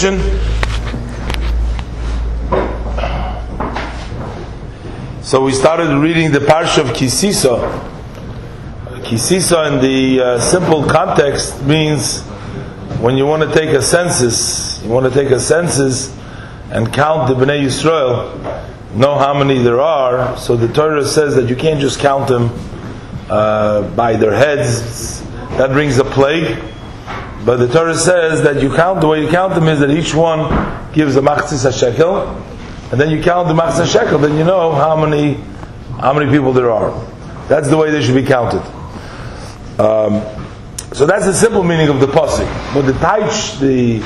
So we started reading the parsha of Kisisa. Kisisa in the uh, simple context means when you want to take a census, you want to take a census and count the Bnei Yisrael, know how many there are. So the Torah says that you can't just count them uh, by their heads. That brings a plague. But the Torah says that you count the way you count them is that each one gives a machzis a shekel and then you count the machzah shekel, then you know how many how many people there are. That's the way they should be counted. Um, so that's the simple meaning of the pasuk. But the taich, the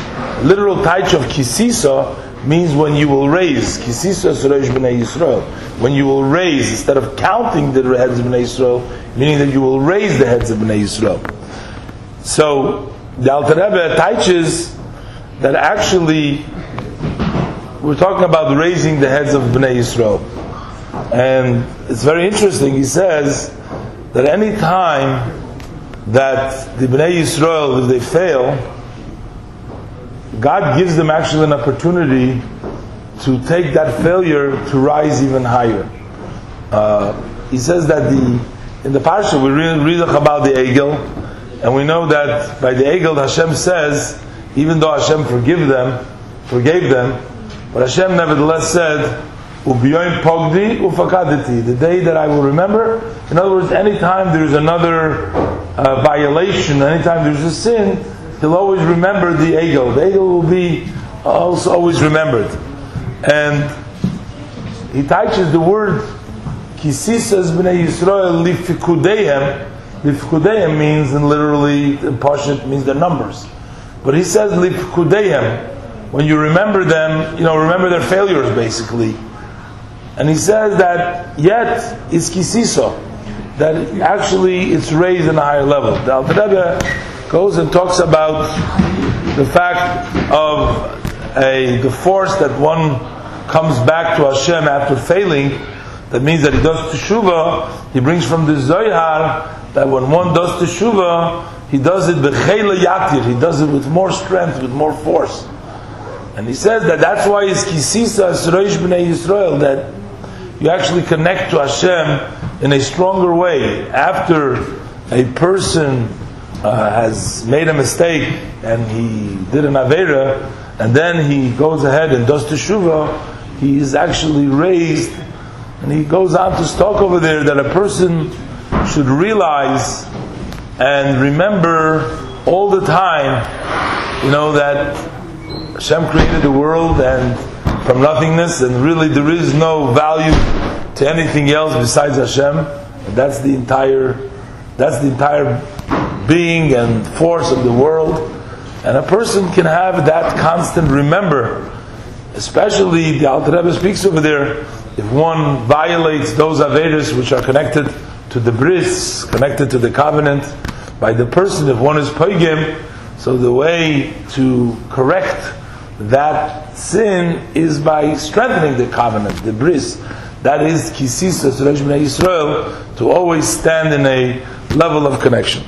literal taich of kisisa means when you will raise kisisa suresh b'nei Yisrael. When you will raise instead of counting the heads of b'nei Yisrael, meaning that you will raise the heads of b'nei Yisrael. So the Alter Rebbe teaches that actually we're talking about raising the heads of Bnei Yisrael. And it's very interesting, he says that any time that the Bnei Yisrael, if they fail, God gives them actually an opportunity to take that failure to rise even higher. Uh, he says that the in the parsha we read, read about the Egel, and we know that by the Egel Hashem says, even though Hashem forgive them, forgave them, but Hashem nevertheless said, pogdi ufakaditi, the day that I will remember. In other words, anytime there's another uh, violation, anytime there's a sin, he'll always remember the Egel. The Egel will be also always remembered. And he touches the word kisisas b'nei Yisrael lifikudeim. Lifikudeim means, and literally, in Pashit means the numbers. But he says lifikudeim when you remember them, you know, remember their failures basically. And he says that yet is kisiso, that actually it's raised in a higher level. The Alter goes and talks about the fact of a the force that one comes back to Hashem after failing. That means that he does teshuva. He brings from the Zohar that when one does teshuva, he does it b'chela yatir. He does it with more strength, with more force. And he says that that's why it's kisisa Rosh B'nai Yisrael, that you actually connect to Hashem in a stronger way. After a person uh, has made a mistake and he did an Avera, and then he goes ahead and does Teshuvah, he is actually raised, and he goes on to talk over there that a person should realize and remember all the time, you know, that Hashem created the world and from nothingness, and really there is no value to anything else besides Hashem. And that's the entire, that's the entire being and force of the world. And a person can have that constant remember, especially the Alter Rebbe speaks over there. If one violates those avedas which are connected to the bris, connected to the covenant, by the person, if one is paigim, so the way to correct that sin is by strengthening the covenant, the bris. That is kisisa Yisrael to always stand in a level of connection.